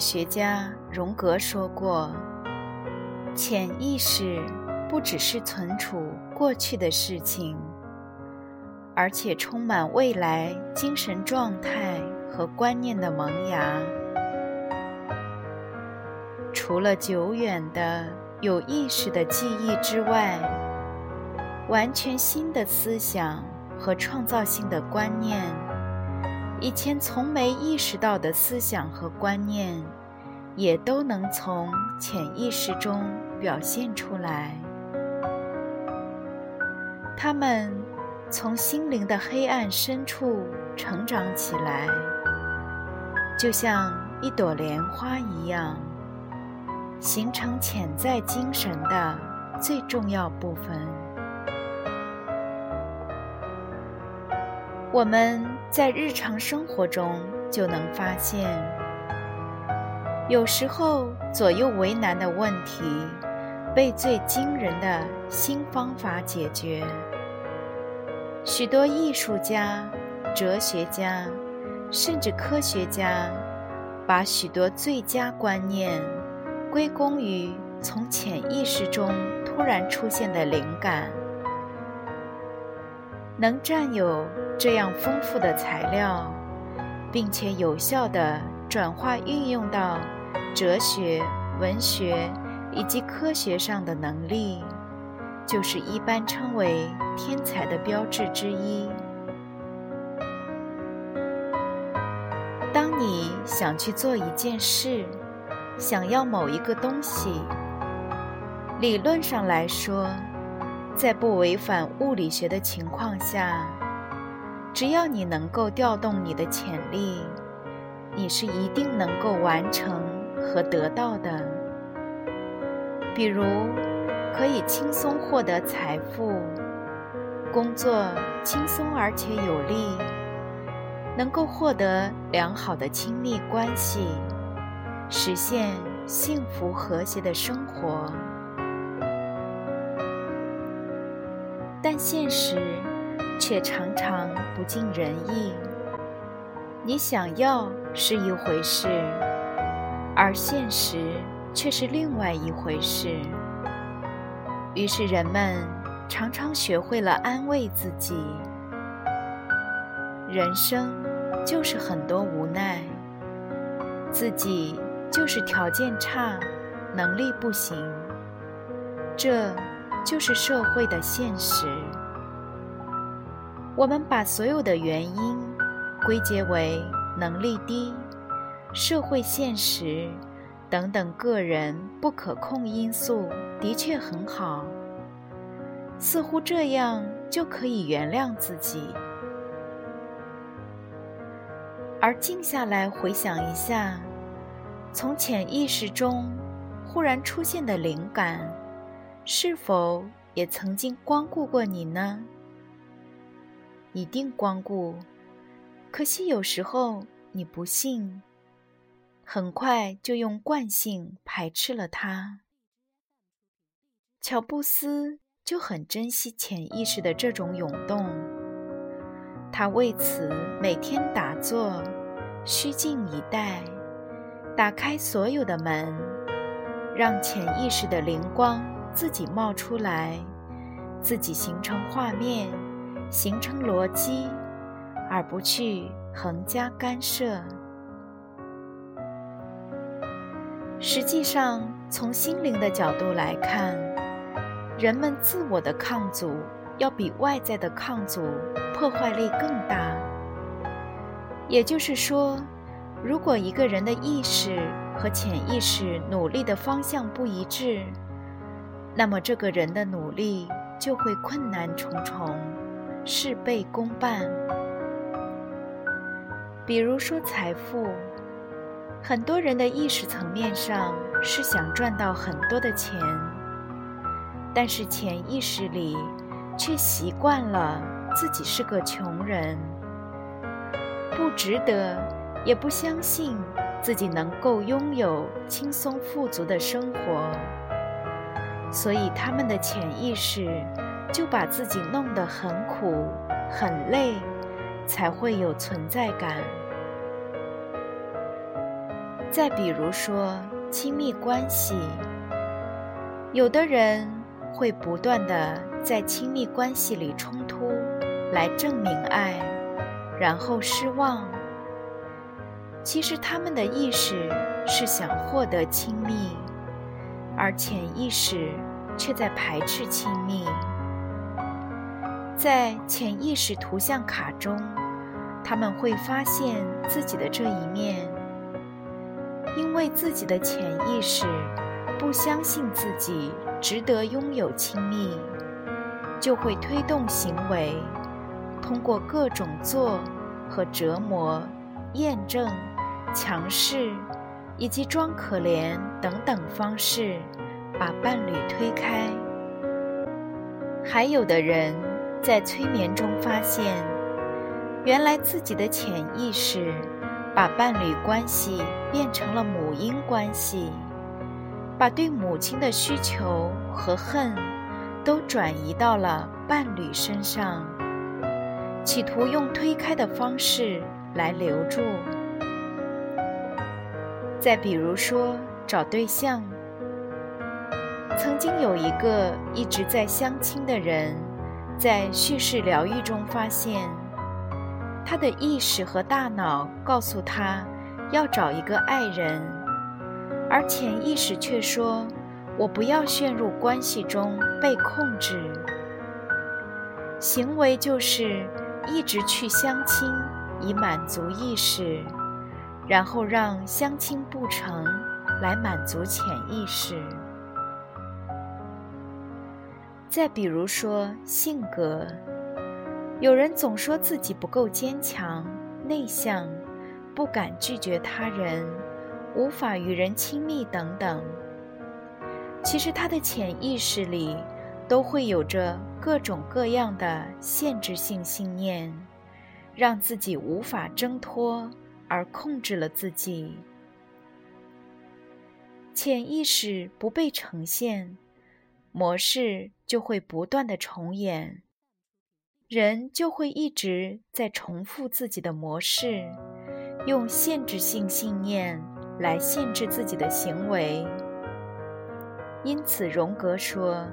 学家荣格说过：“潜意识不只是存储过去的事情，而且充满未来精神状态和观念的萌芽。除了久远的有意识的记忆之外，完全新的思想和创造性的观念。”以前从没意识到的思想和观念，也都能从潜意识中表现出来。它们从心灵的黑暗深处成长起来，就像一朵莲花一样，形成潜在精神的最重要部分。我们在日常生活中就能发现，有时候左右为难的问题，被最惊人的新方法解决。许多艺术家、哲学家，甚至科学家，把许多最佳观念归功于从潜意识中突然出现的灵感。能占有这样丰富的材料，并且有效地转化运用到哲学、文学以及科学上的能力，就是一般称为天才的标志之一。当你想去做一件事，想要某一个东西，理论上来说，在不违反物理学的情况下，只要你能够调动你的潜力，你是一定能够完成和得到的。比如，可以轻松获得财富，工作轻松而且有力，能够获得良好的亲密关系，实现幸福和谐的生活。但现实却常常不尽人意。你想要是一回事，而现实却是另外一回事。于是人们常常学会了安慰自己：人生就是很多无奈，自己就是条件差，能力不行。这。就是社会的现实。我们把所有的原因归结为能力低、社会现实等等个人不可控因素，的确很好，似乎这样就可以原谅自己。而静下来回想一下，从潜意识中忽然出现的灵感。是否也曾经光顾过你呢？一定光顾，可惜有时候你不信，很快就用惯性排斥了它。乔布斯就很珍惜潜意识的这种涌动，他为此每天打坐，虚静以待，打开所有的门，让潜意识的灵光。自己冒出来，自己形成画面，形成逻辑，而不去横加干涉。实际上，从心灵的角度来看，人们自我的抗阻要比外在的抗阻破坏力更大。也就是说，如果一个人的意识和潜意识努力的方向不一致，那么，这个人的努力就会困难重重，事倍功半。比如说财富，很多人的意识层面上是想赚到很多的钱，但是潜意识里却习惯了自己是个穷人，不值得，也不相信自己能够拥有轻松富足的生活，所以他们的潜意识就把自己弄得很苦、很累，才会有存在感。再比如说亲密关系，有的人会不断的在亲密关系里冲突，来证明爱，然后失望。其实他们的意识是想获得亲密，而潜意识却在排斥亲密。在潜意识图像卡中，他们会发现自己的这一面。因为自己的潜意识不相信自己值得拥有亲密，就会推动行为，通过各种做和折磨、验证、强势以及装可怜等等方式，把伴侣推开。还有的人在催眠中发现，原来自己的潜意识。把伴侣关系变成了母婴关系，把对母亲的需求和恨都转移到了伴侣身上，企图用推开的方式来留住。再比如说找对象，曾经有一个一直在相亲的人，在叙事疗愈中发现。他的意识和大脑告诉他要找一个爱人，而潜意识却说：“我不要陷入关系中被控制。”行为就是一直去相亲以满足意识，然后让相亲不成来满足潜意识。再比如说性格。有人总说自己不够坚强、内向，不敢拒绝他人，无法与人亲密等等。其实他的潜意识里都会有着各种各样的限制性信念，让自己无法挣脱，而控制了自己。潜意识不被呈现，模式就会不断的重演。人就会一直在重复自己的模式，用限制性信念来限制自己的行为。因此，荣格说，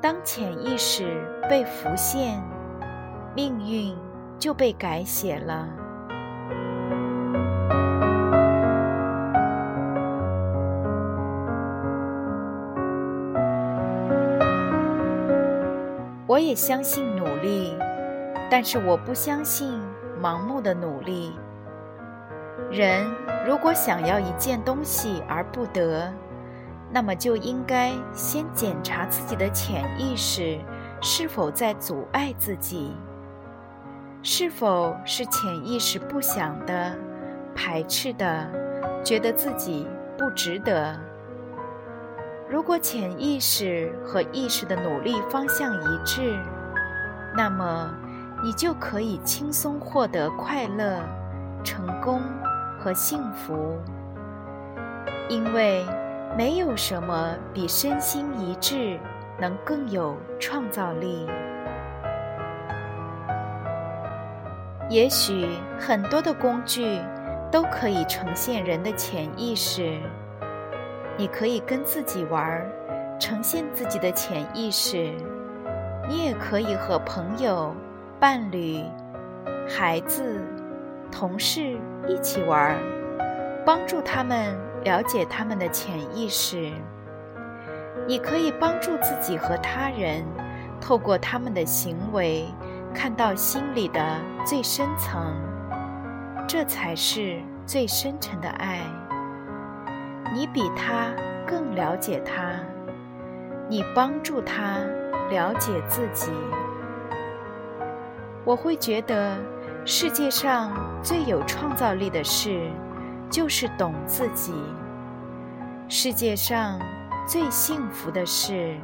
当潜意识被浮现，命运就被改写了。我也相信努力，但是我不相信盲目的努力。人如果想要一件东西而不得，那么就应该先检查自己的潜意识是否在阻碍自己，是否是潜意识不想的、排斥的，觉得自己不值得。如果潜意识和意识的努力方向一致，那么你就可以轻松获得快乐、成功和幸福。因为没有什么比身心一致能更有创造力。也许很多的工具都可以呈现人的潜意识。你可以跟自己玩，呈现自己的潜意识；你也可以和朋友、伴侣、孩子、同事一起玩，帮助他们了解他们的潜意识。你可以帮助自己和他人，透过他们的行为，看到心里的最深层，这才是最深沉的爱。你比他更了解他，你帮助他了解自己。我会觉得，世界上最有创造力的事，就是懂自己；世界上最幸福的事，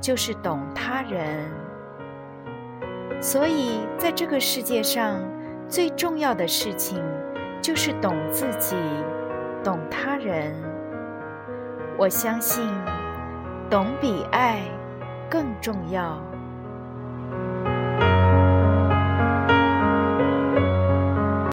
就是懂他人。所以，在这个世界上，最重要的事情，就是懂自己，懂他人。我相信，懂比爱更重要。